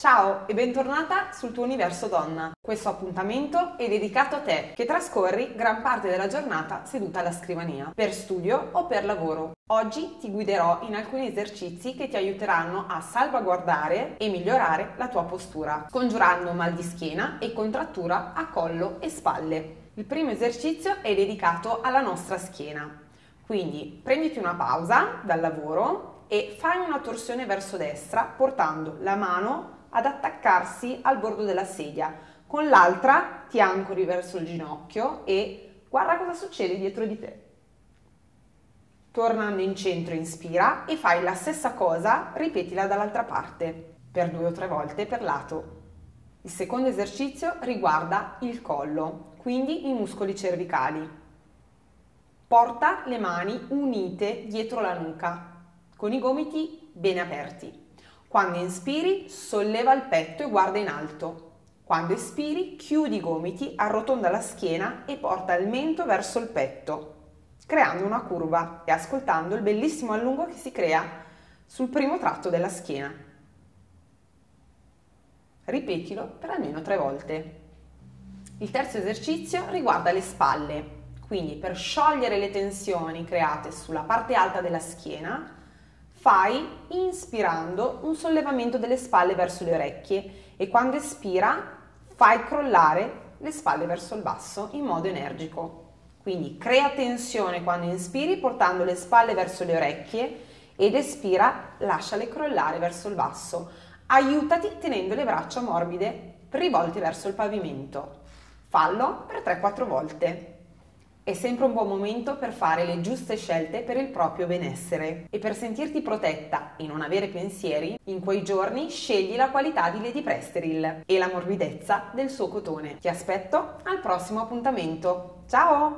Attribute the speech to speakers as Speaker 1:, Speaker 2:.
Speaker 1: Ciao e bentornata sul tuo universo donna. Questo appuntamento è dedicato a te che trascorri gran parte della giornata seduta alla scrivania, per studio o per lavoro. Oggi ti guiderò in alcuni esercizi che ti aiuteranno a salvaguardare e migliorare la tua postura, scongiurando mal di schiena e contrattura a collo e spalle. Il primo esercizio è dedicato alla nostra schiena. Quindi prenditi una pausa dal lavoro e fai una torsione verso destra portando la mano ad attaccarsi al bordo della sedia. Con l'altra ti ancori verso il ginocchio e guarda cosa succede dietro di te. Tornando in centro, inspira e fai la stessa cosa, ripetila dall'altra parte, per due o tre volte per lato. Il secondo esercizio riguarda il collo, quindi i muscoli cervicali. Porta le mani unite dietro la nuca, con i gomiti bene aperti. Quando inspiri, solleva il petto e guarda in alto. Quando espiri, chiudi i gomiti, arrotonda la schiena e porta il mento verso il petto, creando una curva e ascoltando il bellissimo allungo che si crea sul primo tratto della schiena. Ripetilo per almeno tre volte. Il terzo esercizio riguarda le spalle, quindi per sciogliere le tensioni create sulla parte alta della schiena, fai inspirando un sollevamento delle spalle verso le orecchie e quando espira fai crollare le spalle verso il basso in modo energico. Quindi crea tensione quando inspiri portando le spalle verso le orecchie ed espira, lasciale crollare verso il basso. Aiutati tenendo le braccia morbide rivolte verso il pavimento. Fallo per 3-4 volte. È sempre un buon momento per fare le giuste scelte per il proprio benessere e per sentirti protetta e non avere pensieri, in quei giorni scegli la qualità di Lady Presteril e la morbidezza del suo cotone. Ti aspetto al prossimo appuntamento. Ciao!